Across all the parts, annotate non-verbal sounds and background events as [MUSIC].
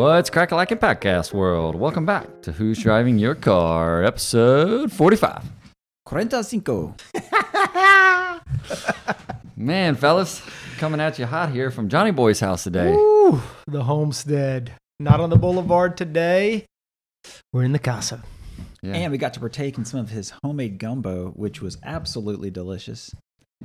What's crack like in podcast world? Welcome back to Who's Driving Your Car, episode 45. 45. [LAUGHS] Man, fellas, coming at you hot here from Johnny Boy's house today. Ooh, the homestead. Not on the boulevard today. We're in the casa. Yeah. And we got to partake in some of his homemade gumbo, which was absolutely delicious.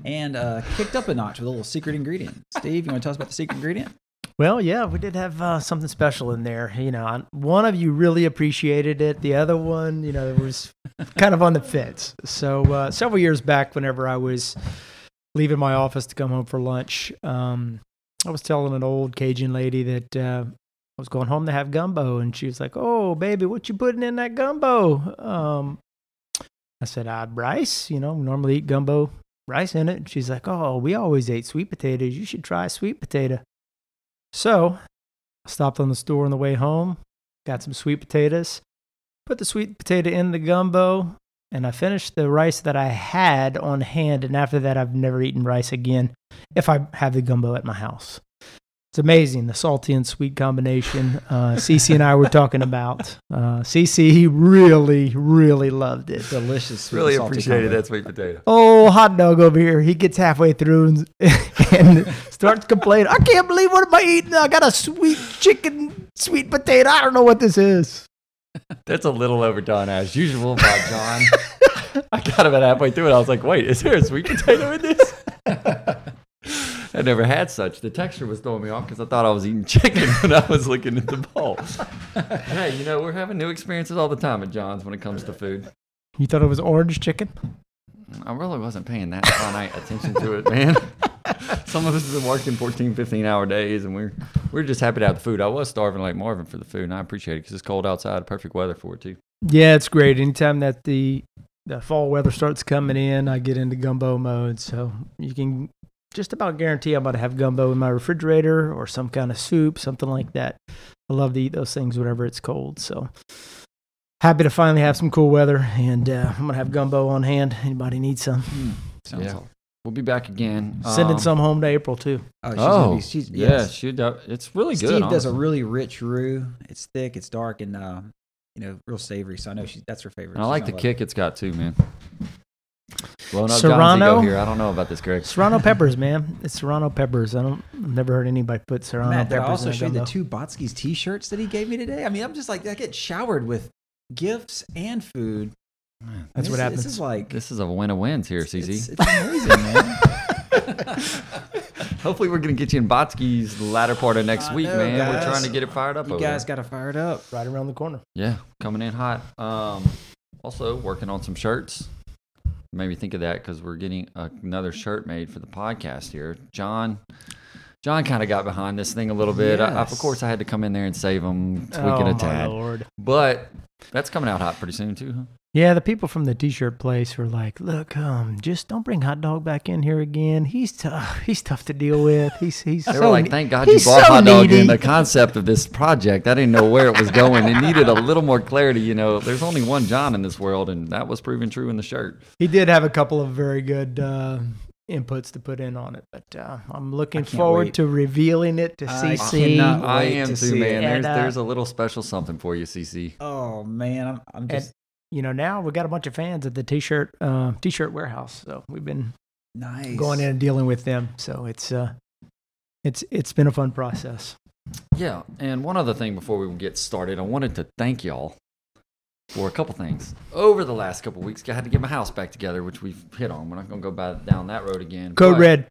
And uh, kicked up a notch with a little secret ingredient. Steve, you want to tell us about the secret ingredient? Well, yeah, we did have uh, something special in there. You know, one of you really appreciated it. The other one, you know, was [LAUGHS] kind of on the fence. So uh, several years back, whenever I was leaving my office to come home for lunch, um, I was telling an old Cajun lady that uh, I was going home to have gumbo, and she was like, "Oh, baby, what you putting in that gumbo?" Um, I said, "Ah, rice. You know, normally eat gumbo, rice in it." And she's like, "Oh, we always ate sweet potatoes. You should try sweet potato." So I stopped on the store on the way home, got some sweet potatoes, put the sweet potato in the gumbo, and I finished the rice that I had on hand. And after that, I've never eaten rice again if I have the gumbo at my house. It's amazing the salty and sweet combination. Uh, Cece and I were talking about. Uh, Cece really, really loved it. Delicious. sweet really appreciated that sweet potato. Oh, hot dog over here. He gets halfway through and, and starts complaining. I can't believe what am I eating? I got a sweet chicken, sweet potato. I don't know what this is. That's a little overdone as usual by John. [LAUGHS] I got about halfway through it. I was like, wait, is there a sweet potato in this? [LAUGHS] I never had such. The texture was throwing me off because I thought I was eating chicken [LAUGHS] when I was looking at the bowl. [LAUGHS] hey, you know, we're having new experiences all the time at John's when it comes to food. You thought it was orange chicken? I really wasn't paying that finite attention to it, man. [LAUGHS] Some of us have been working 14, 15 hour days, and we're we're just happy to have the food. I was starving like Marvin for the food, and I appreciate it because it's cold outside, perfect weather for it too. Yeah, it's great. Anytime that the the fall weather starts coming in, I get into gumbo mode. So you can just about guarantee I'm going to have gumbo in my refrigerator or some kind of soup, something like that. I love to eat those things whenever it's cold. So happy to finally have some cool weather, and uh, I'm going to have gumbo on hand. Anybody need some? Mm, sounds Yeah. all- We'll be back again. Sending Um, some home to April too. Oh, she's gonna Oh, be, she's, yeah, yes. she do- It's really Steve good. Steve does a really rich roux. It's thick, it's dark, and uh, you know, real savory. So I know she that's her favorite. And I like the love kick it's got too, man. Blowing up Serrano? Here. I don't know about this, Greg. Serrano [LAUGHS] peppers, man. It's Serrano peppers. I don't. I've never heard anybody put it. Serrano Matt, did I also in a show you the two Botsky's T-shirts that he gave me today? I mean, I'm just like I get showered with gifts and food. That's This- what happens. This is like This is a win of wins here, it's, CZ. it's amazing, man. [LAUGHS] [LAUGHS] Hopefully, we're going to get you in Botsky's latter part of next I week, know, man. We're trying to get it fired up you over guys got to fire it up. right around the corner. Yeah, coming in hot. Um, also working on some shirts. Made me think of that because we're getting another shirt made for the podcast here. John, John kind of got behind this thing a little bit. I, I- of course, I had to come in there and save him, tweak oh it a oh, tad. lord. But that's coming out hot pretty soon too. Huh? Yeah, the people from the t-shirt place were like, "Look, um, just don't bring hot dog back in here again. He's tough. [LAUGHS] He's tough to deal with. He's he's They so were like, ne- "Thank God you brought so hot dog in." The concept of this project, I didn't know where it was going. It needed a little more clarity. You know, there's only one John in this world, and that was proven true in the shirt. He did have a couple of very good uh, inputs to put in on it, but uh, I'm looking forward wait. to revealing it to I CC. cannot I am to too, man. There's And, uh, there's a little special something for you, CC. Oh man, I'm, I'm And just you know, now we've got a bunch of fans at the t-shirt uh, t-shirt warehouse, so we've been nice. going in and dealing with them. So it's uh, it's it's been a fun process. Yeah, and one other thing before we get started, I wanted to thank y'all for a couple things. Over the last couple weeks, I had to get my house back together, which we've hit on. We're not going to go by, down that road again. Code red.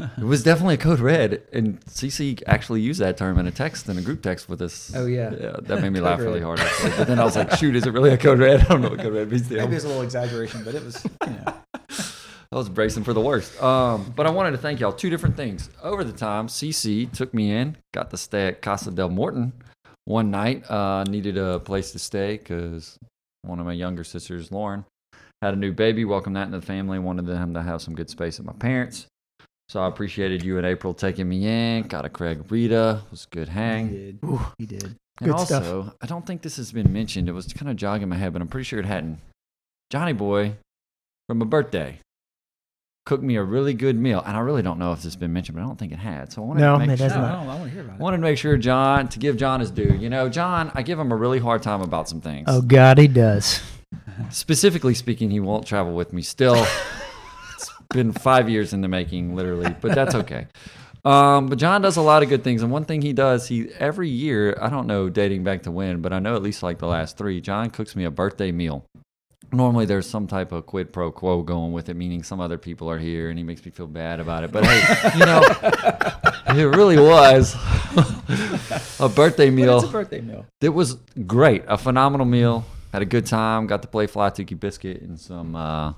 It was definitely a code red, and CC actually used that term in a text, in a group text with us. Oh, yeah. Yeah, that made me [LAUGHS] laugh red. really hard, actually. But then I was like, shoot, is it really a code red? [LAUGHS] I don't know what code red means. Maybe it's a little exaggeration, but it was, you know. [LAUGHS] I was bracing for the worst. Um, but I wanted to thank y'all. Two different things. Over the time, CC took me in, got to stay at Casa del Morton one night. Uh, needed a place to stay because one of my younger sisters, Lauren, had a new baby. Welcomed that into the family. Wanted them to have some good space at my parents. So I appreciated you and April taking me in. Got a Craig Rita. Was a good hang. He did. Ooh. He did. And Good also, stuff. I don't think this has been mentioned. It was kind of jogging my head, but I'm pretty sure it hadn't. Johnny Boy, from a birthday, cooked me a really good meal, and I really don't know if this has been mentioned, but I don't think it had. So I wanted No, to make it sure, has No, not. I, don't, I want to hear about it. wanted to make sure John to give John his due. You know, John, I give him a really hard time about some things. Oh God, he does. Specifically speaking, he won't travel with me. Still, it's [LAUGHS] been five years in the making, literally, but that's okay. Um, but John does a lot of good things, and one thing he does, he every year, I don't know dating back to when, but I know at least like the last three, John cooks me a birthday meal. Normally, there's some type of quid pro quo going with it, meaning some other people are here, and he makes me feel bad about it. But hey, you know, [LAUGHS] it really was [LAUGHS] a birthday meal. it's a birthday meal. It was great, a phenomenal meal. Had a good time. Got to play fly tiki biscuit and some uh,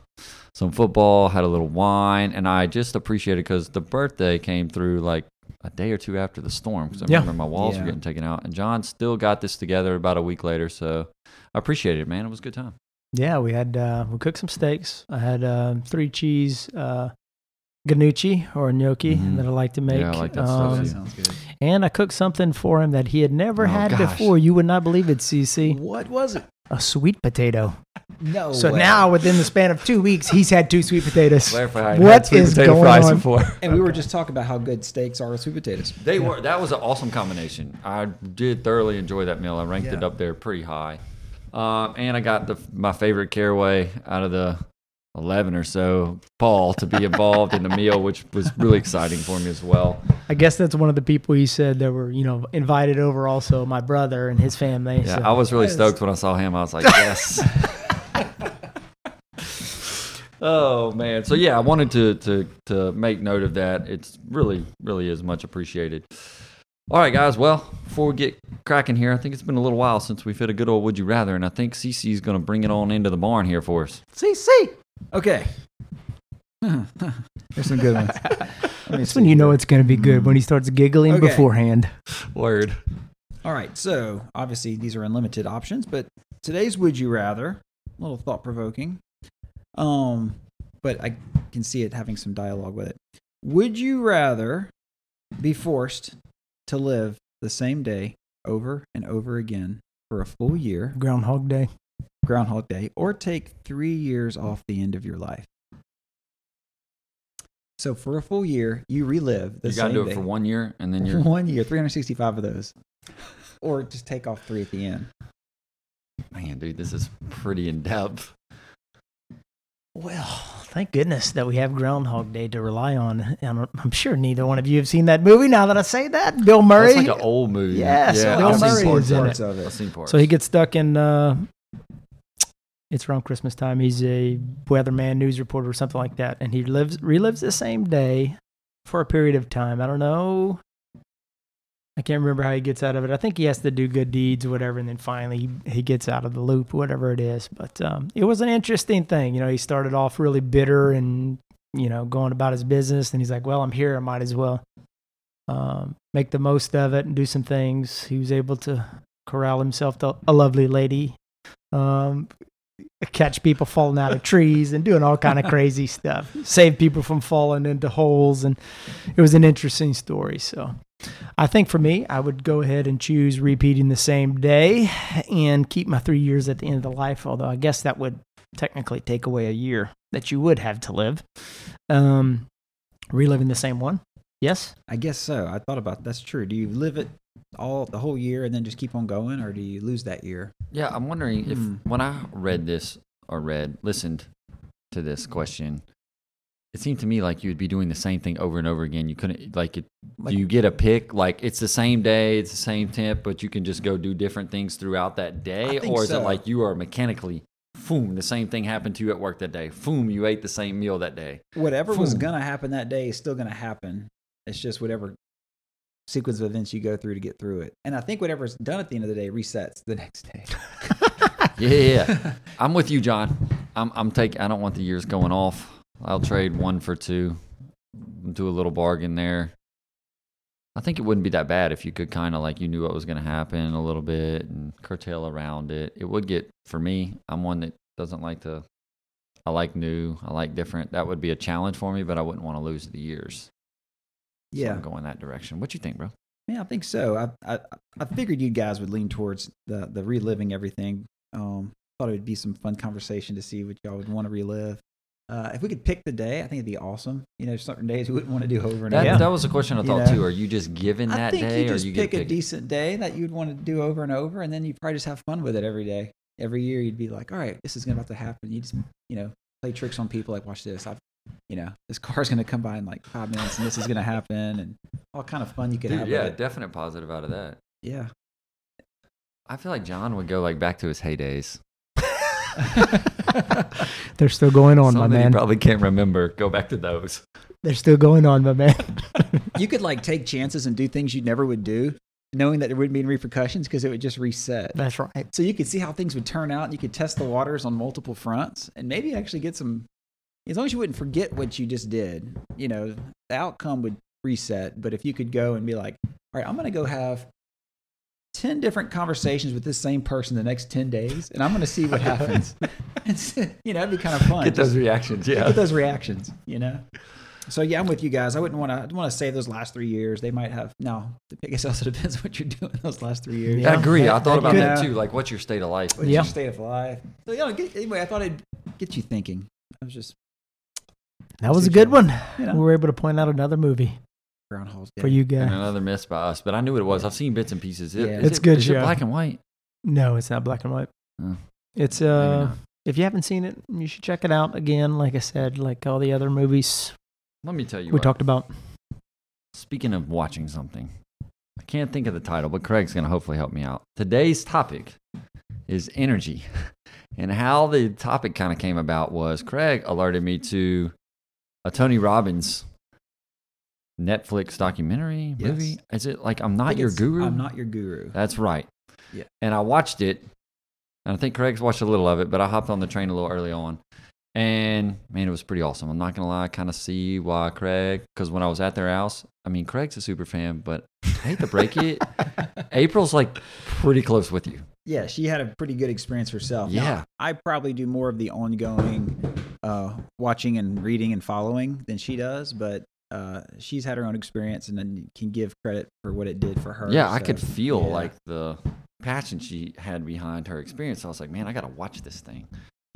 some football. Had a little wine, and I just appreciated because the birthday came through like a day or two after the storm. Because I Yeah. remember my walls Yeah. were getting taken out, and John still got this together about a week later. So I appreciated it, man. It was a good time. Yeah, we had uh, we cooked some steaks. I had uh, three cheese uh, ganucci or gnocchi Mhm. that I like to make. Yeah, I like that stuff, Um, that sounds good. And I cooked something for him that he had never Oh, had gosh. before. You would not believe it, CC. What was it? A sweet potato. No. so way. now, within the span of two weeks, he's had two sweet potatoes. Clarify, I What sweet is potato going fries on? before. [LAUGHS] And we were just talking about how good steaks are with sweet potatoes. They were. That was an awesome combination. I did thoroughly enjoy that meal. I ranked it up there pretty high. Um, and I got the my favorite caraway out of the eleven or so, Paul, to be involved in the meal, [LAUGHS] which was really exciting for me as well. I guess that's one of the people he said that were, you know, invited over. Also, my brother and his family. Yeah, so- I was really stoked when I saw him. I was like, yes. [LAUGHS] oh man. So yeah, I wanted to to to make note of that. It's really really is much appreciated. All right, guys. Well, before we get cracking here, I think it's been a little while since we've hit a good old "Would you rather," and I think CC is going to bring it on into the barn here for us. CC. Okay. [LAUGHS] There's some good ones. [LAUGHS] Let me That's when you know it's going to be good when he starts giggling Okay. beforehand. Word. All right, so obviously these are unlimited options, but today's would you rather, a little thought provoking. Um, but I can see it having some dialogue with it. Would you rather be forced to live the same day over and over again for a full year, Groundhog Day. Groundhog Day, or take three years off the end of your life? So for a full year, you relive the You got to same do it day. for one year, and then you're [LAUGHS] one year, 365 of those. Or just take off three at the end. man, dude. This is pretty in depth. Well, thank goodness that we have Groundhog Day to rely on. And I'm sure neither one of you have seen that movie. Now that I say that, Bill Murray. That's like an old movie. Yes, yeah, Bill I've Murray parts is in of it. I've seen parts. so he gets stuck in. Uh, it's around Christmas time. He's a weatherman, news reporter, or something like that, and he lives relives the same day for a period of time. I don't know. I can't remember how he gets out of it. I think he has to do good deeds whatever, and then finally he, he gets out of the loop, whatever it is. But um, it was an interesting thing. You know, he started off really bitter and you know going about his business, and he's like, "Well, I'm here. I might as well um, make the most of it and do some things." He was able to corral himself to a lovely lady, um, catch people falling out of trees, and doing all kind of crazy stuff. Save people from falling into holes, and it was an interesting story. So. I think for me, I would go ahead and choose repeating the same day and keep my three years at the end of the life. Although I guess that would technically take away a year that you would have to live. Um, reliving the same one. Yes. I guess so. I thought about that's true. Do you live it all the whole year and then just keep on going, or do you lose that year? Yeah, I'm wondering if Hmm. when I read this or read, listened to this question, it seemed to me like you would be doing the same thing over and over again. You couldn't like it. Like- do you get a pick? Like it's the same day, it's the same temp, but you can just go do different things throughout that day, or is so. it like you are mechanically, boom, the same thing happened to you at work that day. Boom, you ate the same meal that day. Whatever was gonna happen that day is still gonna happen. It's just whatever sequence of events you go through to get through it. And I think whatever's done at the end of the day resets the next day. [LAUGHS] Yeah, yeah. I'm with you, John. I'm I'm taking. I don't want the years going off. I'll trade one for two. Do a little bargain there. I think it wouldn't be that bad if you could kind of like you knew what was going to happen a little bit and curtail around it. It would get for me. I'm one that doesn't like to. I like new. I like different. That would be a challenge for me, but I wouldn't want to lose the years. So Yeah. I'm going that direction. What you think, bro? Yeah, I think so. I, I I figured you guys would lean towards the the reliving everything. Um, thought it would be some fun conversation to see what y'all would want to relive. Uh, if we could pick the day, I think it'd be awesome. You know, certain days we wouldn't want to do over and That, over. that was a question I You thought know? too. Are you just given I that think day, you or just you pick get a pick- decent day that you'd want to do over and over, and then you probably just have fun with it every day. Every year, you'd be like, "All right, this is about to happen." You just, you know, play tricks on people. Like, watch this. I, you know, this car's going to come by in like five minutes, and this is going to happen, and all kind of fun you could Dude, have. yeah, with it. definite positive out of that. yeah. I feel like John would go like back to his heydays. [LAUGHS] They're still going on, my Some that he man. probably can't remember. Go back to those. They're still going on, my man. you could like take chances and do things you never would do, knowing that there wouldn't be any repercussions because it would just reset. That's right. So you could see how things would turn out. And you could test the waters on multiple fronts, and maybe actually get some. As long as you wouldn't forget what you just did, you know, the outcome would reset. But if you could go and be like, "All right, I'm going to go have." 10 different conversations with this same person the next 10 days and i'm going to see what happens [LAUGHS] it's, you know it'd be kind of fun Get those reactions. Yeah. get those reactions, you know. So yeah, I'm with you guys. I wouldn't want to want to save those last three years. They might have no. I guess also [LAUGHS] depends what you're doing those last three years. Yeah. I agree. I thought about you that too. Like, what's your state of life? What's Yeah. your state of life? So yeah. Get, anyway, I thought I'd get you thinking. I was just That was a good one. you know We were able to point out another movie Groundhog's Day. for you guys. And another miss by us, but I knew what it was. I've seen bits and pieces. It- Yeah. It's it- good Is it black and white? No, it's not black and white. Oh. It's uh, if you haven't seen it, you should check it out again. Like I said, like all the other movies Let me tell you we what. talked about. Speaking of watching something, I can't think of the title, but Craig's going to hopefully help me out. Today's topic is energy. [LAUGHS] And how the topic kind of came about was Craig alerted me to a Tony Robbins Netflix documentary Yes. movie. Is it like I'm Not Your Guru? I'm not your guru. That's right. Yeah. And I watched it, and I think Craig's watched a little of it, but I hopped on the train a little early on. And man, it was pretty awesome. I'm not gonna lie, I kind of see why Craig, because when I was at their house, I mean, Craig's a super fan, but I hate to break it, [LAUGHS] April's like pretty close with you. yeah, she had a pretty good experience herself. Now, Yeah. I probably do more of the ongoing uh, watching and reading and following than she does, but uh, she's had her own experience and then can give credit for what it did for her. yeah, I could feel yeah. like the passion she had behind her experience. I was like, man, I gotta watch this thing.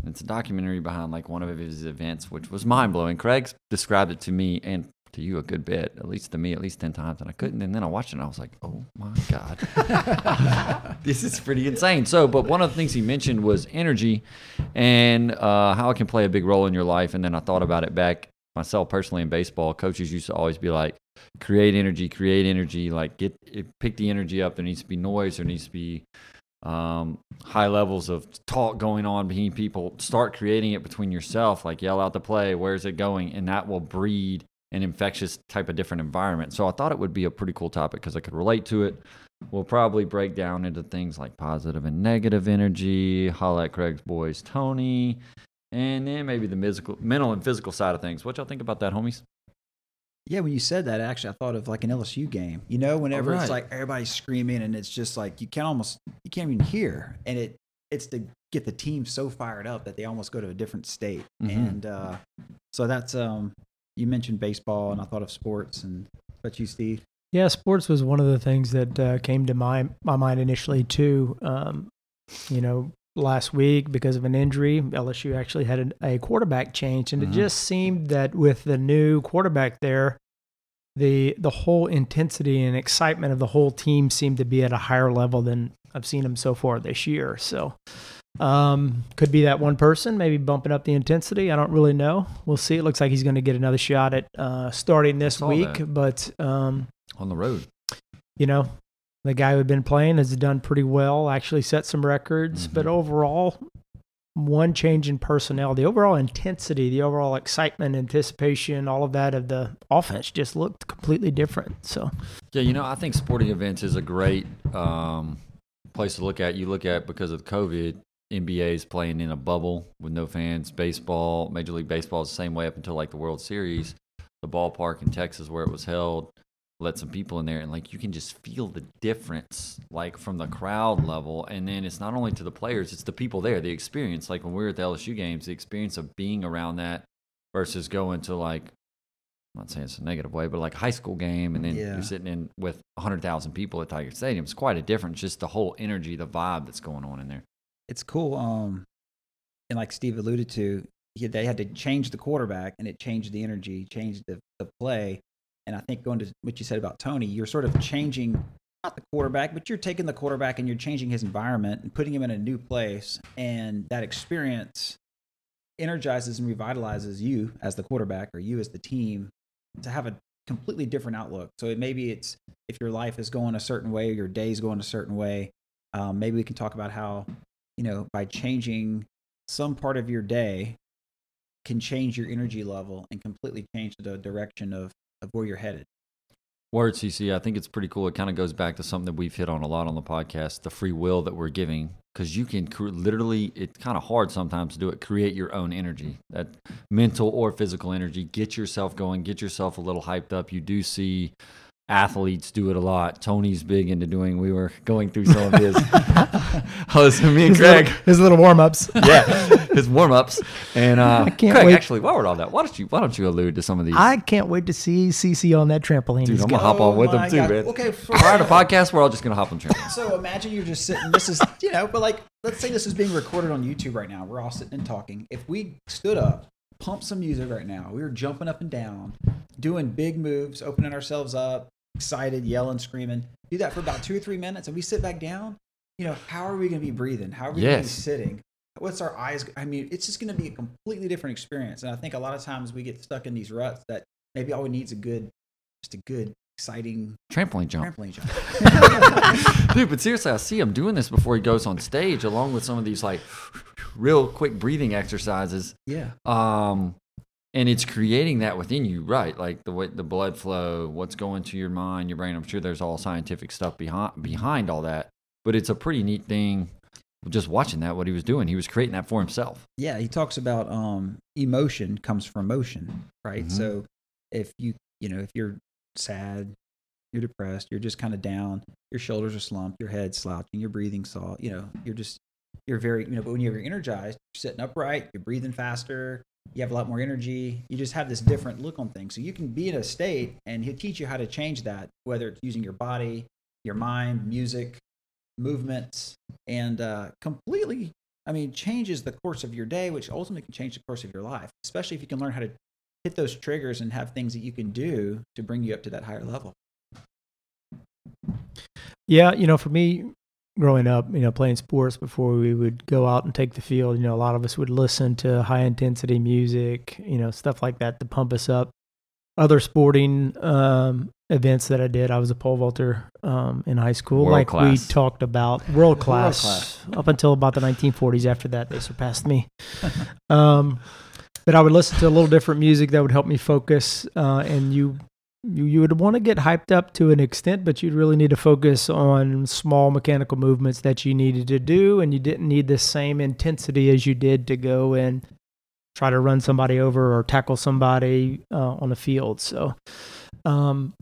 It's a documentary behind like one of his events, which was mind blowing. Craig's described it to me and to you a good bit, at least to me, at least ten times, and I couldn't. And then I watched it, and I was like, oh my god, [LAUGHS] this is pretty insane. So, but one of the things he mentioned was energy and uh, how it can play a big role in your life. And then I thought about it back myself personally in baseball. Coaches used to always be like, create energy, create energy, like get pick the energy up. There needs to be noise. There needs to be um, high levels of talk going on between people. Start creating it between yourself. Like yell out the play. Where's it going? And that will breed an infectious type of different environment. So I thought it would be a pretty cool topic because I could relate to it. We'll probably break down into things like positive and negative energy, holla at Craig's boys, Tony, and then maybe the mental and physical side of things. What y'all think about that, homies? Yeah, when you said that, actually, I thought of like an LSU game. You know, whenever right. it's like everybody's screaming and it's just like you can't almost you can't even hear, and it it's to get the team so fired up that they almost go to a different state. Mhm. And uh, so that's um, you mentioned baseball, and I thought of sports, and but you, Steve, Yeah, sports was one of the things that uh, came to my my mind initially too. Um, you know, last week because of an injury, LSU actually had a, quarterback change, and Mhm. it just seemed that with the new quarterback there, the the whole intensity and excitement of the whole team seemed to be at a higher level than I've seen them so far this year. So. Um, could be that one person, maybe bumping up the intensity. I don't really know. We'll see. It looks like he's going to get another shot at uh, starting this week, that. but um, on the road. you know, the guy who'd been playing has done pretty well. Actually, set some records, but Mhm. overall, one change in personnel, the overall intensity, the overall excitement, anticipation, all of that of the offense just looked completely different. So, Yeah, you know, I think sporting events is a great um, place to look at. You look at because of COVID, NBA is playing in a bubble with no fans. Baseball, Major League Baseball is the same way up until like the World Series. The ballpark in Texas where it was held let some people in there and like you can just feel the difference like from the crowd level and then it's not only to the players it's the people there the experience like when we were at the lsu games the experience of being around that versus going to like I'm not saying it's a negative way, but like high school game, and then Yeah. you're sitting in with 100,000 people at Tiger Stadium. It's quite a difference, just the whole energy, the vibe that's going on in there. it's cool. Um, and like Steve alluded to, they had to change the quarterback, and it changed the energy, changed the, the play. And I think going to what you said about Tony, you're sort of changing not the quarterback, but you're taking the quarterback and you're changing his environment and putting him in a new place, and that experience energizes and revitalizes you as the quarterback or you as the team to have a completely different outlook. So it, maybe it's if your life is going a certain way or your day's going a certain way. Um, maybe we can talk about how you know by changing some part of your day can change your energy level and completely change the direction of, of where you're headed. Word CC, I think it's pretty cool. It kind of goes back to something that we've hit on a lot on the podcast the free will that we're giving. Because you can cr- literally, it's kind of hard sometimes to do it, create your own energy, that mental or physical energy. Get yourself going, get yourself a little hyped up. You do see athletes do it a lot. Tony's big into doing, we were going through some of his. [LAUGHS] [LAUGHS] oh, so me and his Craig. little, his little warm ups. yeah, [LAUGHS] his warm ups. And uh, can't Craig, wait. actually, while we're on that, why don't you why don't you allude to some of these? I can't wait to see CC on that trampoline. Dude, I'm gonna hop on with him too, God. man. Okay, for- prior to podcast, we're all just gonna hop on trampolines. So imagine you're just sitting. This is you know, but like let's say this is being recorded on YouTube right now. We're all sitting and talking. If we stood up, pumped some music right now, we were jumping up and down, doing big moves, opening ourselves up, excited, yelling, screaming. Do that for about two or three minutes, and we sit back down. You know, how are we going to be breathing? How are we going to be sitting? What's our eyes? I mean, it's just going to be a completely different experience. And I think a lot of times we get stuck in these ruts that maybe all we need is a good, just a good, exciting Trampoline jump. trampoline jump. [LAUGHS] [LAUGHS] Dude, but seriously, I see him doing this before he goes on stage, along with some of these like real quick breathing exercises. yeah. Um, and it's creating that within you, right? Like the way the blood flow, what's going to your mind, your brain. I'm sure there's all scientific stuff behind behind all that, but it's a pretty neat thing. Just watching that, what he was doing, he was creating that for himself. yeah he talks about um emotion comes from motion right Mhm. so if you you know if you're sad you're depressed you're just kind of down your shoulders are slumped your head slouching your breathing saw you know you're just you're very you know but when you're energized you're sitting upright you're breathing faster you have a lot more energy you just have this different look on things so you can be in a state and he'll teach you how to change that whether it's using your body your mind music movements and uh, completely I mean, changes the course of your day, which ultimately can change the course of your life, especially if you can learn how to hit those triggers and have things that you can do to bring you up to that higher level. Yeah, you know, for me, growing up, you know, playing sports before we would go out and take the field, you know, a lot of us would listen to high intensity music, you know, stuff like that to pump us up. Other sporting um, events that I did, I was a pole vaulter um, in high school, World like class. we talked about, world class, class. up until about the 1940s. After that, they surpassed me. [LAUGHS] um, but I would listen to a little different music that would help me focus, uh, and you you, you would want to get hyped up to an extent, but you'd really need to focus on small mechanical movements that you needed to do, and you didn't need the same intensity as you did to go and try to run somebody over or tackle somebody uh, on the field. So, um,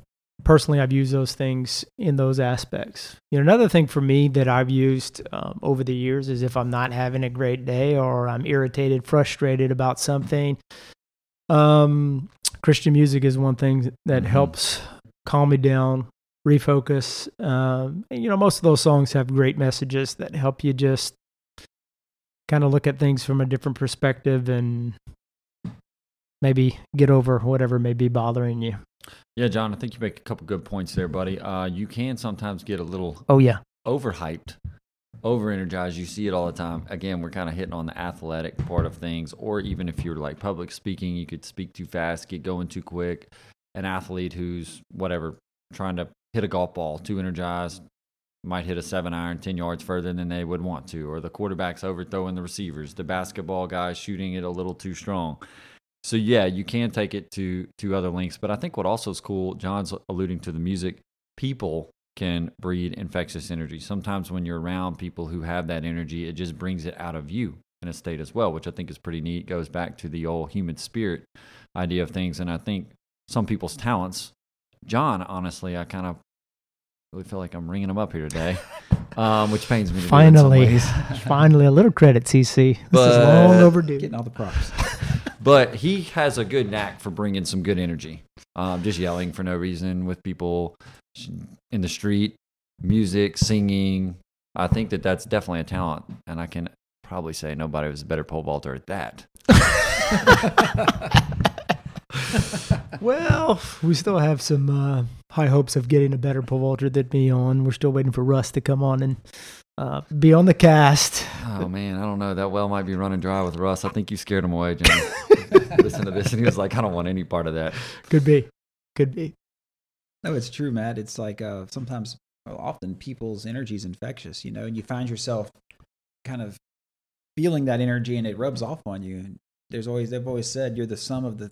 personally, I've used those things in those aspects. You know, another thing for me that I've used um, over the years is if I'm not having a great day or I'm irritated, frustrated about something. Um, Christian music is one thing that Mhm. helps calm me down, refocus. Um, and, you know, most of those songs have great messages that help you just kind of look at things from a different perspective and maybe get over whatever may be bothering you. Yeah, John, I think you make a couple good points there, buddy. Uh, you can sometimes get a little Oh yeah, overhyped over energized. You see it all the time. Again, we're kind of hitting on the athletic part of things, or even if you're like public speaking, you could speak too fast, get going too quick. An athlete who's whatever trying to hit a golf ball too energized might hit a seven iron 10 yards further than they would want to, or the quarterback's overthrowing the receivers, the basketball guy shooting it a little too strong. So yeah, you can take it to to other lengths, but I think what also is cool, John's alluding to the music. People can breed infectious energy. Sometimes when you're around people who have that energy, it just brings it out of you in a state as well, which I think is pretty neat. Goes back to the old human spirit idea of things, and I think some people's talents. John, honestly, I kind of really feel like I'm ringing him up here today, [LAUGHS] um, which pains me. To do in some Finally, ways. [LAUGHS] finally, a little credit, CC. This is long overdue. Getting all the props. [LAUGHS] but he has a good knack for bringing some good energy. Um, just yelling for no reason with people in the street, music, singing. I think that that's definitely a talent, and I can probably say nobody was a better pole vaulter at that. [LAUGHS] Well, we still have some uh, high hopes of getting a better pole vaulter than me on. We're still waiting for Russ to come on and uh, be on the cast. Oh man, I don't know. That well might be running dry with Russ. I think you scared him away, John. [LAUGHS] Listen to this, and he was like, "I don't want any part of that." Could be, could be. No, it's true, Matt. It's like uh, sometimes, well, often people's energy is infectious, you know, and you find yourself kind of feeling that energy and it rubs off on you. And there's always, they've always said you're the sum of the,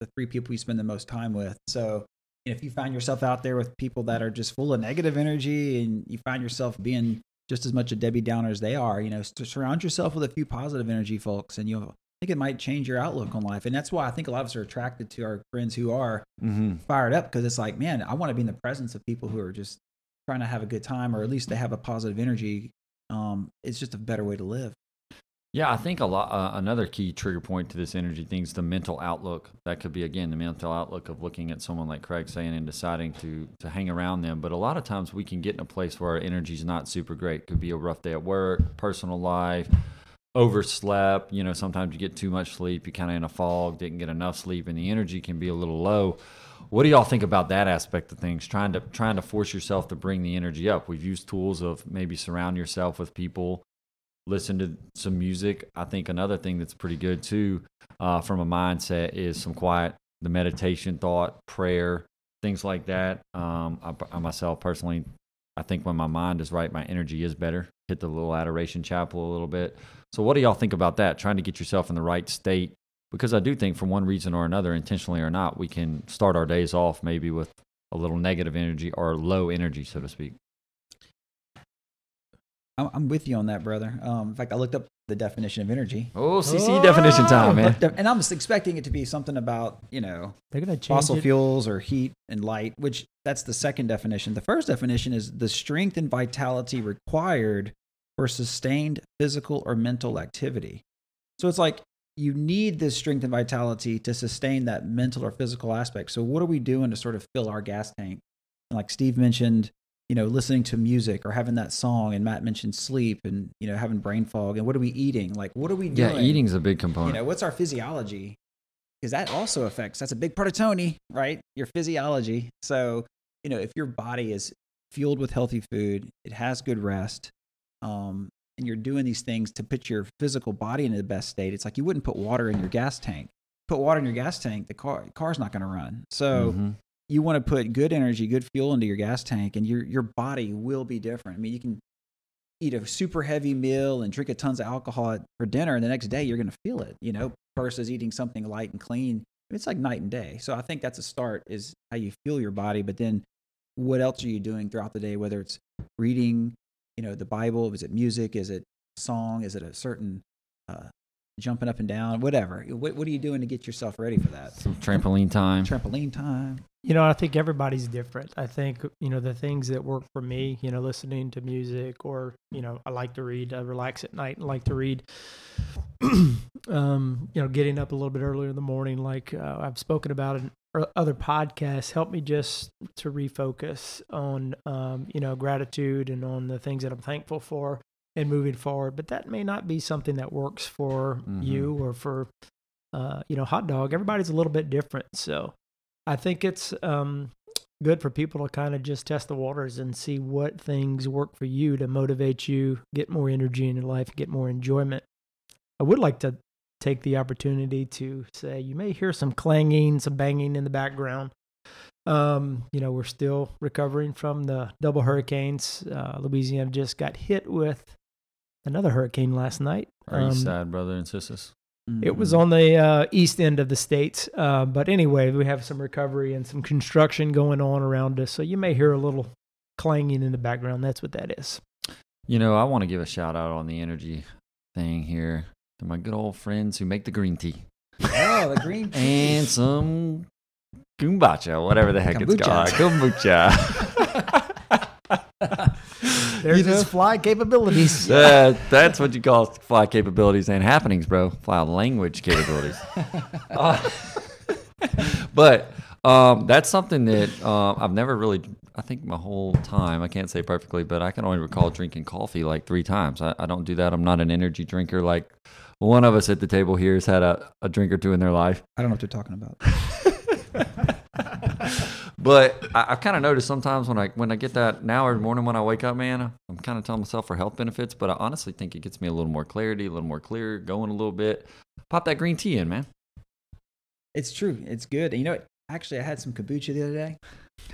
the three people you spend the most time with. So if you find yourself out there with people that are just full of negative energy and you find yourself being just as much a Debbie Downer as they are, you know, surround yourself with a few positive energy folks and you'll, I think it might change your outlook on life. And that's why I think a lot of us are attracted to our friends who are Mm-hmm. fired up because it's like, man, I want to be in the presence of people who are just trying to have a good time or at least they have a positive energy. Um, it's just a better way to live. Yeah, I think a lot. Uh, another key trigger point to this energy thing is the mental outlook. That could be again the mental outlook of looking at someone like Craig saying and deciding to to hang around them. But a lot of times we can get in a place where our energy is not super great. Could be a rough day at work, personal life, overslept. You know, sometimes you get too much sleep. You kind of in a fog, didn't get enough sleep, and the energy can be a little low. What do y'all think about that aspect of things? Trying to trying to force yourself to bring the energy up. We've used tools of maybe surround yourself with people listen to some music. I think another thing that's pretty good too, uh, from a mindset, is some quiet, the meditation, thought, prayer, things like that. Um, I, I myself personally, I think when my mind is right, my energy is better. Hit the little adoration chapel a little bit. So, what do y'all think about that? Trying to get yourself in the right state, because I do think, for one reason or another, intentionally or not, we can start our days off maybe with a little negative energy or low energy, so to speak. I'm, I'm with you on that, brother. Um, in fact, I looked up the definition of energy. Oh, CC definition time, man. And I'm just expecting it to be something about, you know, They're gonna change fossil it. fuels or heat and light, which that's the second definition. The first definition is the strength and vitality required for sustained physical or mental activity. So it's like you need this strength and vitality to sustain that mental or physical aspect. So what are we doing to sort of fill our gas tank? And like Steve mentioned, you know, listening to music or having that song, and Matt mentioned sleep and you know having brain fog. And what are we eating? Like what are we doing? Yeah, eating's a big component. you know what's our physiology because that also affects that's a big part of tony right your physiology so you know if your body is fueled with healthy food it has good rest um, and you're doing these things to put your physical body in the best state it's like you wouldn't put water in your gas tank put water in your gas tank the car car's not going to run so Mhm. You want to put good energy, good fuel into your gas tank, and your your body will be different. I mean, you can eat a super heavy meal and drink a tons of alcohol for dinner, and the next day you're going to feel it. You know, versus eating something light and clean. It's like night and day. So I think that's a start is how you feel your body, but then what else are you doing throughout the day? Whether it's reading, you know, the Bible, is it music, is it song, is it a certain uh, jumping up and down, whatever. What, what are you doing to get yourself ready for that? Some trampoline time. Trampoline time. You know, I think everybody's different. I think, you know, the things that work for me, you know, listening to music or, you know, I like to read, I relax at night and like to read. [CLEARS THROAT] um, you know, getting up a little bit earlier in the morning, like uh, I've spoken about in other podcasts, help me just to refocus on, um, you know, gratitude and on the things that I'm thankful for and moving forward. But that may not be something that works for Mhm. you or for, uh, you know, hot dog. Everybody's a little bit different. So, I think it's um, good for people to kind of just test the waters and see what things work for you to motivate you, get more energy in your life, get more enjoyment. I would like to take the opportunity to say you may hear some clanging, some banging in the background. Um, you know, we're still recovering from the double hurricanes. Uh, Louisiana just got hit with another hurricane last night. Are you Um, sad, brother and sisters? It was on the uh, east end of the states. Uh, but anyway, we have some recovery and some construction going on around us. So you may hear a little clanging in the background. That's what that is. You know, I want to give a shout out on the energy thing here to my good old friends who make the green tea Oh, the green [LAUGHS] tea. and some kombucha, whatever the heck it's called. Kombucha. [LAUGHS] There's You know? his fly capabilities. [LAUGHS] That- that's what you call fly capabilities and happenings, bro. Fly language capabilities. [LAUGHS] Uh, but um, that's something that um, I've never really, I think my whole time, I can't say perfectly, but I can only recall drinking coffee like three times. I, I don't do that. I'm not an energy drinker like one of us at the table here has had a, a drink or two in their life. I don't know what you're talking about. [LAUGHS] But I, I've kind of noticed sometimes when I when I get that now every morning when I wake up, man, I'm kind of telling myself for health benefits. But I honestly think it gets me a little more clarity, a little more clear, going a little bit. Pop that green tea in, man. It's true. It's good. And you know what? Actually, I had some kombucha the other day.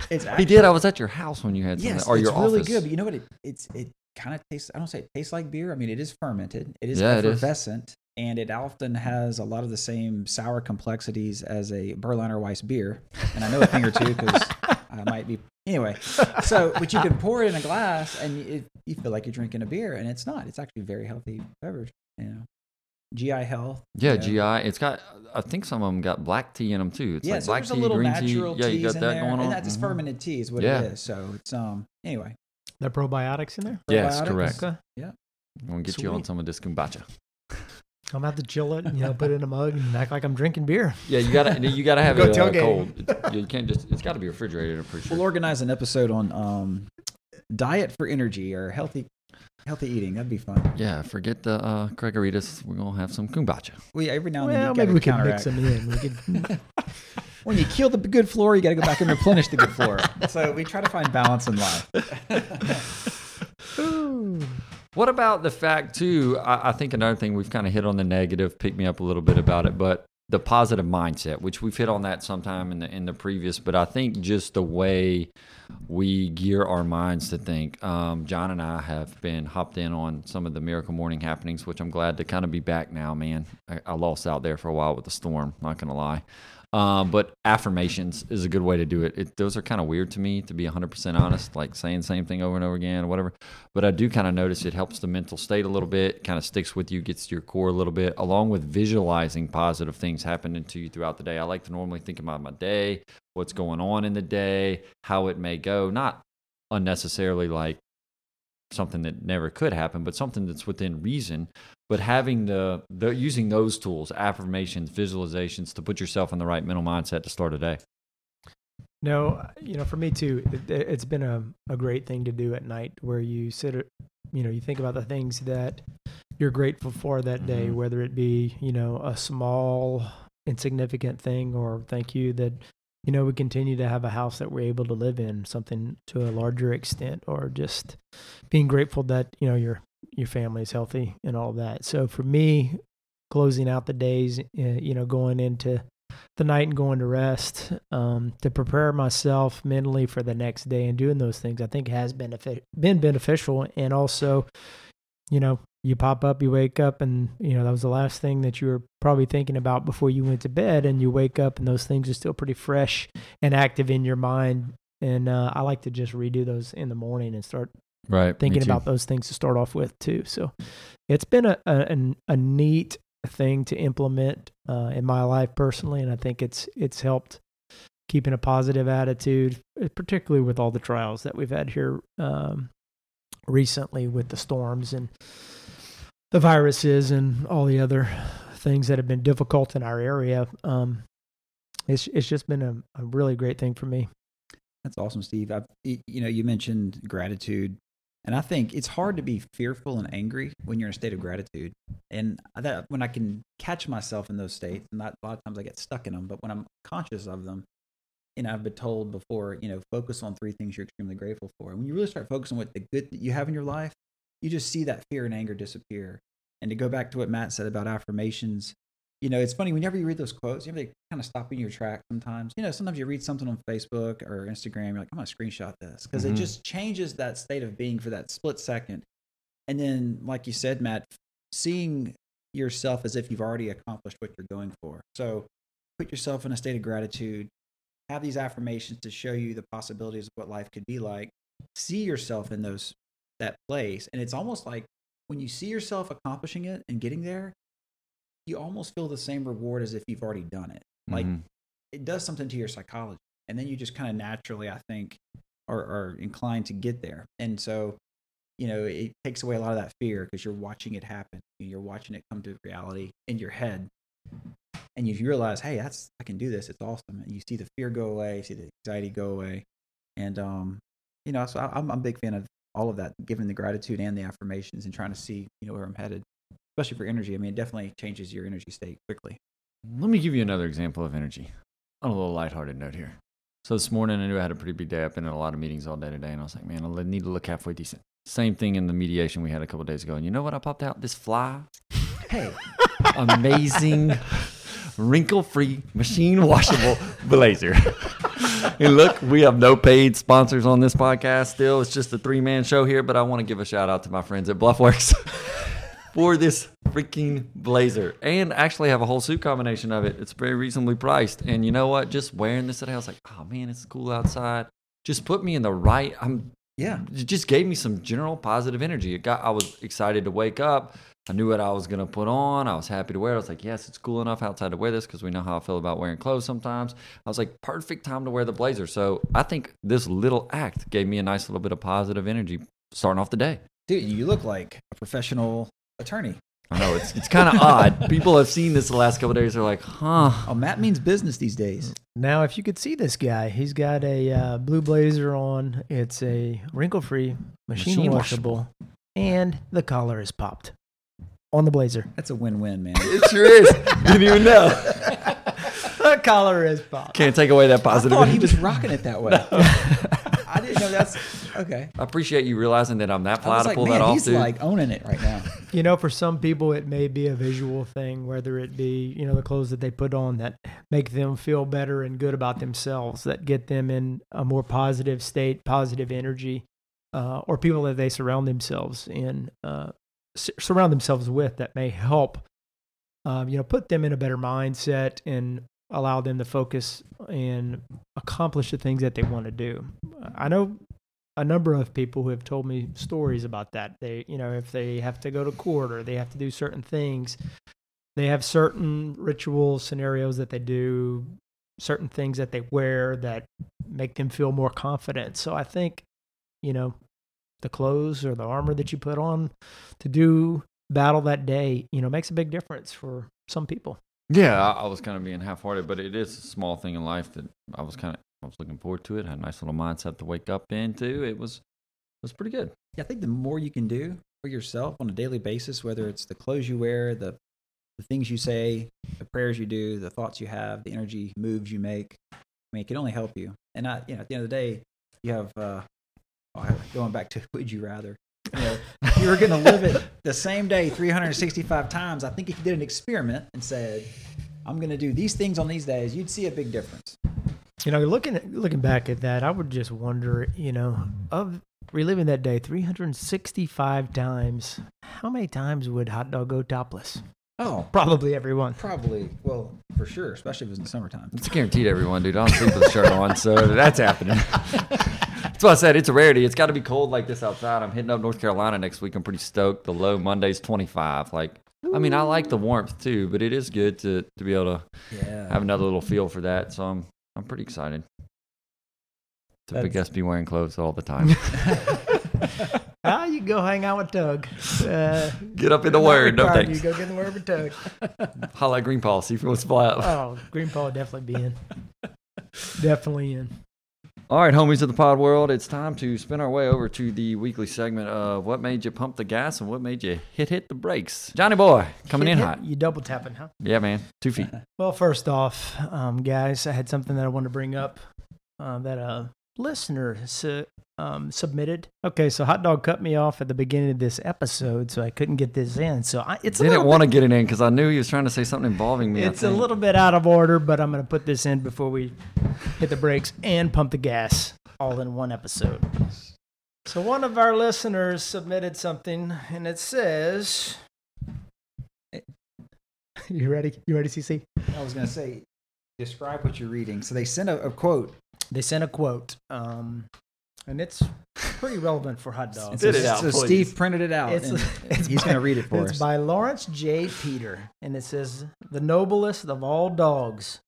It's He actually, did. I was at your house when you had Yes, something, or it's your really office. good. But you know what? It, it's it kind of tastes. I don't say it tastes like beer. I mean, it is fermented. It is Yeah, it is. Effervescent, and it often has a lot of the same sour complexities as a Berliner Weiss beer. And I know a thing or two because [LAUGHS] I might be anyway. So, but you can pour it in a glass, and it, you feel like you're drinking a beer, and it's not. It's actually a very healthy beverage. You know, GI health. Yeah, you know. GI. It's got. I think some of them got black tea in them too. It's yeah, like so black there's a tea, little green natural tea. Yeah, you teas got in that there, going on. and that's just Mhm. fermented tea is what Yeah. it is. So it's um anyway. The probiotics in there. Yes, probiotics. correct. Okay. I'm gonna get you on some of this kombucha. [LAUGHS] I'm about to chill it, you know, put it in a mug and act like I'm drinking beer. Yeah, you gotta you gotta have Go it uh, cold. It- you can't just. It's got to be refrigerated. I'm pretty sure. We'll organize an episode on um diet for energy or healthy healthy eating. That'd be fun. Yeah, forget the uh, Gregoritas. We're gonna have some kombucha. We every now and then Well, you maybe gotta we can mix them in. We could, [LAUGHS] [LAUGHS] when you kill the good flora, you got to go back and replenish the good flora. So we try to find balance in life. [LAUGHS] What about the fact too? I, I think another thing we've kind of hit on the negative, pick me up a little bit about it, but the positive mindset, which we've hit on that sometime in the in the previous, but I think just the way we gear our minds to think. Um, John and I have been hopped in on some of the Miracle Morning happenings, which I'm glad to kind of be back now, man. I, I lost out there for a while with the storm, not gonna lie. Um, but affirmations is a good way to do it. it those are kind of weird to me, to be 100% honest, like saying the same thing over and over again or whatever. But I do kind of notice it helps the mental state a little bit, kind of sticks with you, gets to your core a little bit, along with visualizing positive things happening to you throughout the day. I like to normally think about my day, what's going on in the day, how it may go, not unnecessarily like something that never could happen, but something that's within reason. But having the, the using those tools, affirmations, visualizations, to put yourself in the right mental mindset to start a day. no, you know, for me too, it, it's been a, a great thing to do at night where you sit, you know, you think about the things that you're grateful for that day, Mhm. whether it be, you know, a small, insignificant thing or thank you that, you know, we continue to have a house that we're able to live in, something to a larger extent, or just being grateful that, you know, your your family is healthy and all that. So for me, closing out the days, uh, you know, going into the night and going to rest um, to prepare myself mentally for the next day and doing those things, I think has benefit been beneficial. And also, you know, you pop up, you wake up, and you know that was the last thing that you were probably thinking about before you went to bed, and you wake up, and those things are still pretty fresh and active in your mind. And uh, I like to just redo those in the morning and start Right. thinking about those things to start off with too. So it's been a a, a neat thing to implement uh, in my life personally, and I think it's it's helped keeping a positive attitude, particularly with all the trials that we've had here um, recently with the storms and the viruses and all the other things that have been difficult in our area. Um, it's it's just been a, a really great thing for me. That's awesome, Steve. I, you know, you mentioned gratitude, and I think it's hard to be fearful and angry when you're in a state of gratitude. And that when I can catch myself in those states, and not a lot of times I get stuck in them, but when I'm conscious of them, and I've been told before, you know, focus on three things you're extremely grateful for. And when you really start focusing on what the good that you have in your life, you just see that fear and anger disappear. And to go back to what Matt said about affirmations, you know, it's funny whenever you read those quotes, you know, they kind of stop in your track sometimes. You know, sometimes you read something on Facebook or Instagram, you're like, I'm gonna screenshot this because Mhm. it just changes that state of being for that split second. And then, like you said, Matt, seeing yourself as if you've already accomplished what you're going for. So put yourself in a state of gratitude, have these affirmations to show you the possibilities of what life could be like. See yourself in those that place. And it's almost like when you see yourself accomplishing it and getting there, you almost feel the same reward as if you've already done it. Like Mhm. it does something to your psychology. And then you just kind of naturally, I think, are, are inclined to get there. And so, you know, it takes away a lot of that fear because you're watching it happen. You're watching it come to reality in your head. And you realize, hey, that's I can do this. It's awesome. And you see the fear go away, you see the anxiety go away. And um, you know, so I, I'm, I'm a big fan of all of that, giving the gratitude and the affirmations and trying to see, you know, where I'm headed. Especially for energy. I mean, it definitely changes your energy state quickly. Let me give you another example of energy on a little lighthearted note here. So this morning, I knew I had a pretty big day. I've been in a lot of meetings all day today, and I was like, man, I need to look halfway decent. Same thing in the mediation we had a couple days ago. And you know what I popped out? This fly. Hey, [LAUGHS] Amazing, wrinkle free, machine washable [LAUGHS] blazer. [LAUGHS] and look, we have no paid sponsors on this podcast still. It's just a three man show here, but I want to give a shout out to my friends at Bluffworks [LAUGHS] for this freaking blazer and actually have a whole suit combination of it. It's very reasonably priced. And you know what? Just wearing this today, I was like, oh man, it's cool outside. Just put me in the right. I'm yeah. it just gave me some general positive energy. It got I was excited to wake up. I knew what I was gonna put on. I was happy to wear. it. I was like, yes, it's cool enough outside to wear this because we know how I feel about wearing clothes sometimes. I was like, perfect time to wear the blazer. So I think this little act gave me a nice little bit of positive energy starting off the day. Dude, you look like a professional attorney. I know it's it's kind of [LAUGHS] odd. People have seen this the last couple days. They're like, huh. Oh, Matt means business these days. Now, if you could see this guy, he's got a uh, blue blazer on. It's a wrinkle-free, machine, Machine washable, and the collar is popped on the blazer. That's a win-win, man. It sure is. Didn't even know. [LAUGHS] the collar is popped. Can't take away that I positive. thought he was rocking it that way. [LAUGHS] I didn't know that's okay. I appreciate you realizing that I'm that I fly was to like, pull man, that off, he's dude. like owning it right now. [LAUGHS] You know, for some people, it may be a visual thing, whether it be, you know, the clothes that they put on that make them feel better and good about themselves, that get them in a more positive state, positive energy, uh, or people that they surround themselves in, uh, s- surround themselves with that may help, um, you know, put them in a better mindset and allow them to focus and accomplish the things that they want to do. I know a number of people who have told me stories about that. They, you know, if they have to go to court or they have to do certain things, they have certain ritual scenarios that they do, certain things that they wear that make them feel more confident. So I think, you know, the clothes or the armor that you put on to do battle that day, you know, makes a big difference for some people. Yeah, I, I was kind of being half-hearted, but it is a small thing in life that I was kind of I was looking forward to it. Had a nice little mindset to wake up into. It was it was pretty good. Yeah, I think the more you can do for yourself on a daily basis, whether it's the clothes you wear, the the things you say, the prayers you do, the thoughts you have, the energy moves you make, I mean, it can only help you. And I, you know, at the end of the day, you have uh, going back to [LAUGHS] would you rather. You know, you were going to live it [LAUGHS] the same day 365 times, I think if you did an experiment and said, I'm going to do these things on these days, you'd see a big difference. You know, looking at, looking back at that, I would just wonder, you know, of reliving that day 365 times, how many times would hot dog go topless? Oh, Probably everyone. probably. Well, for sure, especially if it was in the summertime. It's guaranteed, everyone, dude. I don't sleep with a shirt on, so that's happening. [LAUGHS] that's why I said it's a rarity. It's got to be cold like this outside. I'm hitting up North Carolina next week. I'm pretty stoked. The low Monday's 25. Like, I mean, I like the warmth too, but it is good to to be able to Yeah. have another little feel for that. So I'm I'm pretty excited. To That's- guess be wearing clothes all the time. [LAUGHS] Ah, you go hang out with Doug. Uh, Get up in the word. No thanks. You go get in the word with Doug. Highlight green Paul. See if he wants to fly up. Oh, Green Paul definitely be in. Definitely in. All right, homies of the pod world, it's time to spin our way over to the weekly segment of what made you pump the gas and what made you hit hit the brakes. Johnny boy, coming in Hit- hot. You double tapping, huh? Yeah, man, two feet. [LAUGHS] Well, first off, um, guys, I had something that I wanted to bring up. uh, that a listener su- um, submitted. Okay, so hot dog cut me off at the beginning of this episode, so I couldn't get this in. So I, it's a Didn't little want to get it in because I knew he was trying to say something involving me. It's a little bit out of order, but I'm going to put this in before we hit the brakes and pump the gas all in one episode. So one of our listeners submitted something, and it says. [LAUGHS] You ready? You ready, CC? I was going to say, describe what you're reading. So they sent a, a quote. They sent a quote, um, and it's pretty relevant for hot dogs. Spit so, it out, so please. Steve printed it out. It's- and [LAUGHS] it's he's going to read it for It's us. It's by Laurence J. Peter, and it says, "The noblest of all dogs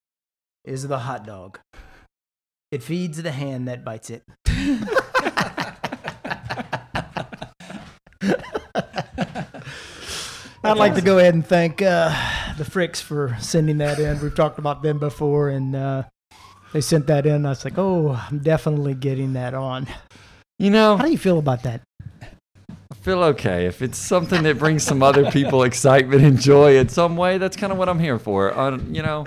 is the hot dog. It feeds the hand that bites it." [LAUGHS] I'd like to go ahead and thank uh, the Fricks for sending that in. We've talked about them before, and uh, they sent that in. I was like, "Oh, I'm definitely getting that on." You know, How do you feel about that? I feel okay. If it's something that brings some other people [LAUGHS] excitement and joy in some way, that's kind of what I'm here for. Uh, you know,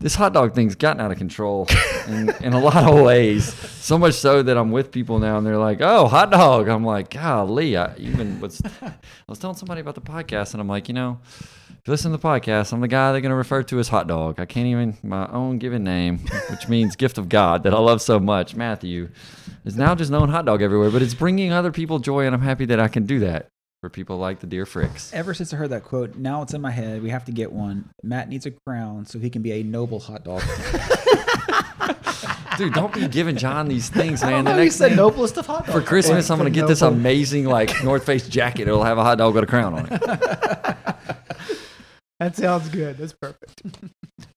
this hot dog thing's gotten out of control in, in a lot of ways. So much so that I'm with people now and they're like, oh, hot dog. I'm like, golly. I even was, [LAUGHS] I was telling somebody about the podcast and I'm like, you know, if you listen to the podcast, I'm the guy they're going to refer to as hot dog. I can't even, my own given name, which means gift of God that I love so much, Matthew, is now just known hot dog everywhere, but it's bringing other people joy and I'm happy that I can do that for people like the dear Fricks. Ever since I heard that quote, now it's in my head. We have to get one. Matt needs a crown so he can be a noble hot dog. [LAUGHS] Dude, don't be giving John these things, I man. don't The know, you next said thing- noblest of hot dogs. for Christmas, I'm gonna a get this amazing like North Face jacket. It'll have a hot dog with a crown on it. [LAUGHS] That sounds good. That's perfect.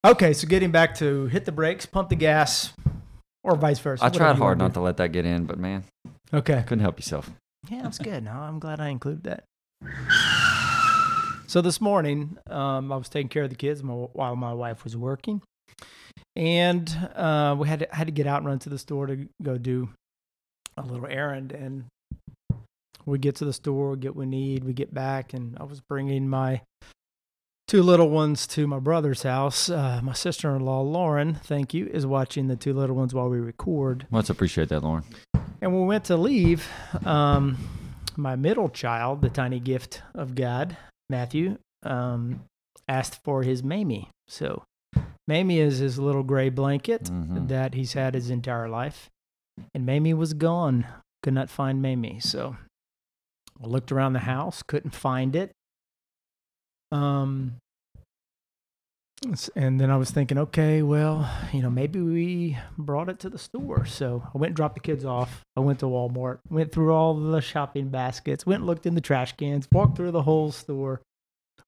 okay, so getting back to hit the brakes, pump the gas, or vice versa. I tried hard not to let that get in, but man, do. Okay. couldn't help yourself. Yeah, that's good. No, I'm glad I included that. So this morning, um, I was taking care of the kids while my wife was working, and uh, we had to, had to get out and run to the store to go do a little errand. And we get to the store, get what we need, we get back, and I was bringing my two little ones to my brother's house. Uh, my sister-in-law Lauren, thank you, is watching the two little ones while we record. Let's appreciate that, Lauren. And when we went to leave, um, my middle child, the tiny gift of God, Matthew, um, asked for his Mamie. So, Mamie is his little gray blanket Mhm. that he's had his entire life. And Mamie was gone. Could not find Mamie. So, I looked around the house, couldn't find it. Um, and then I was thinking, okay, well, you know, maybe we brought it to the store. So I went and dropped the kids off. I went to Walmart, went through all the shopping baskets, went and looked in the trash cans, walked through the whole store.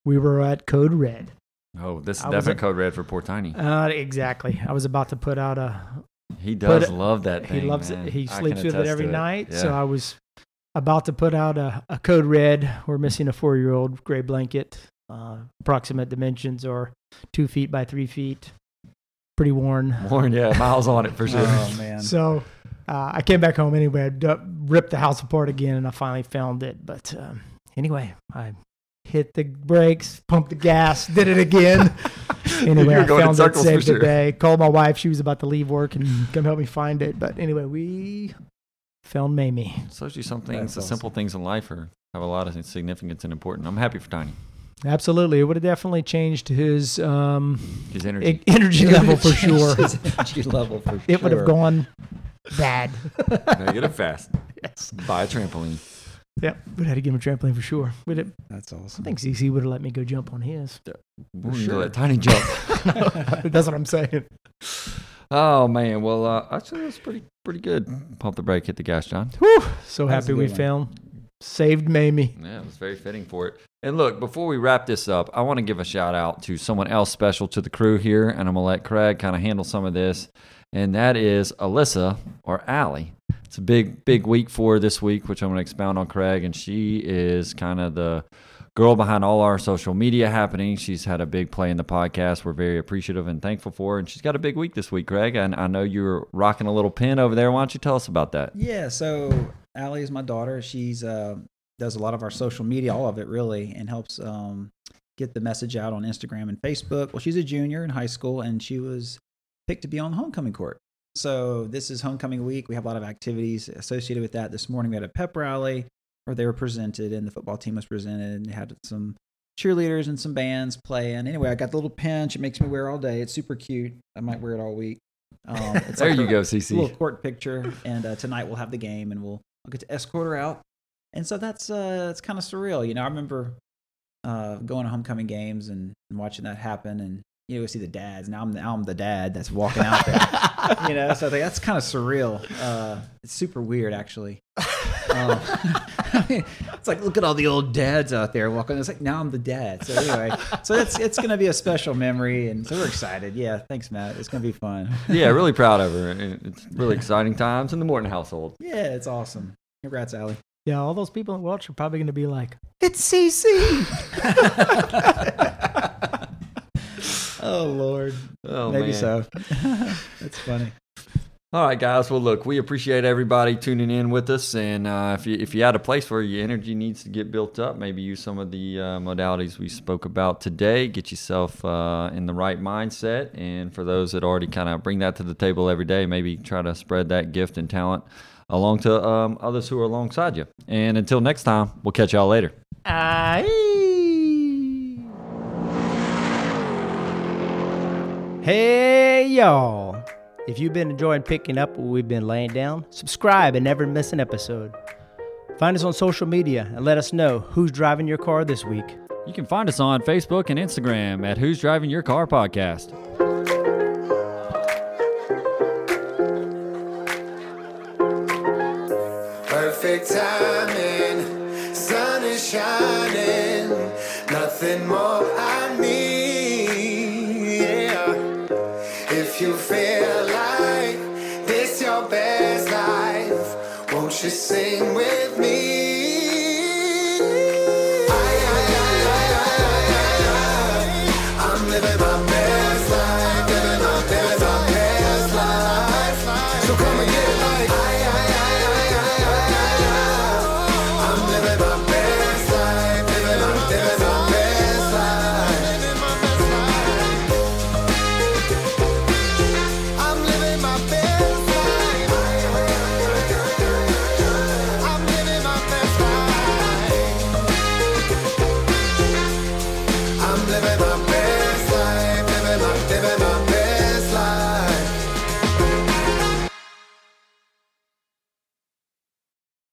We were at Code Red. Oh, this is I definitely code red for poor Tiny. Uh, exactly. I was about to put out a. He does it- love that He loves man. it. He sleeps with it every to night. So I was about to put out a, a Code Red. We're missing a four year old gray blanket. Uh, approximate dimensions are two feet by three feet. Pretty worn. Worn, yeah, miles on it for [LAUGHS] sure. oh, [LAUGHS] man. So uh, I came back home anyway. I d- ripped the house apart again, and I finally found it. But um, anyway, I hit the brakes, pumped the gas, did it again. [LAUGHS] anyway, You I found it, circles saved sure. the day. Called my wife. She was about to leave work and come help me find it. But anyway, we found Mamie. Shows you some things, That's the awesome. simple things in life are have a lot of significance and important. I'm happy for Tiny. Absolutely, it would have definitely changed his um, His energy. e- energy level for [LAUGHS] sure. His energy level for It would have gone bad. Negative fast. yes. Buy a trampoline. Yep, we'd have to give him a trampoline for sure. We'd have, That's awesome. I think CC would have let me go jump on his. We're gonna sure. let Tiny jump. [LAUGHS] [LAUGHS] That's what I'm saying. oh man, well, uh, actually, that's pretty pretty good. Pump the brake, hit the gas, John. Whew, so That happy we good one. found saved Mamie. Yeah, it was very fitting for it. And look, before we wrap this up, I want to give a shout out to someone else special to the crew here, and I'm gonna let Craig kind of handle some of this, and that is Alyssa or Allie. It's a big big week for her this week, which I'm gonna expound on Craig, and she is kind of the girl behind all our social media happening. She's had a big play in the podcast. We're very appreciative and thankful for her, and she's got a big week this week, Craig. And I know you're rocking a little pin over there. Why don't you tell us about that? Yeah, so Allie is my daughter. She's uh, does a lot of our social media, all of it really, and helps um, get the message out on Instagram and Facebook. Well, she's a junior in high school, and she was picked to be on the homecoming court. So this is homecoming week. We have a lot of activities associated with that. This morning we had a pep rally where they were presented and the football team was presented and had some cheerleaders and some bands playing. Anyway, I got the little pinch. It makes me wear all day. It's super cute. I might wear it all week. Um, it's [LAUGHS] There like you a go, little CC. court picture. And uh, tonight we'll have the game and we'll I'll get to escort her out. And so that's uh, it's kind of surreal. You know, I remember uh, going to homecoming games and, and watching that happen and you know, see the dads. Now I'm now I'm the dad that's walking out there. you know, so I think that's kind of surreal. Uh, it's super weird, actually. Um, I [LAUGHS] mean, it's like look at all the old dads out there walking. It's like now I'm the dad. So anyway, so it's it's gonna be a special memory, and so we're excited. Yeah, thanks, Matt. It's gonna be fun. yeah, really [LAUGHS] proud of her. It's really exciting times in the Morton household. Yeah, it's awesome. Congrats, Allie. Yeah, all those people in Welch are probably going to be like, "It's CC." [LAUGHS] Oh Lord, Oh, maybe man. so. [LAUGHS] that's funny. All right, guys. Well, look, we appreciate everybody tuning in with us, and uh, if you if you had a place where your energy needs to get built up, maybe use some of the uh, modalities we spoke about today. Get yourself uh, in the right mindset, and for those that already kind of bring that to the table every day, maybe try to spread that gift and talent along to um, others who are alongside you. And until next time, we'll catch y'all later. Hey, y'all. If you've been enjoying picking up what we've been laying down, subscribe and never miss an episode. Find us on social media and let us know who's driving your car this week. You can find us on Facebook and Instagram at Who's Driving Your Car Podcast. Perfect timing, sun is shining, nothing more I need. Yeah. If you feel like this your best life, won't you sing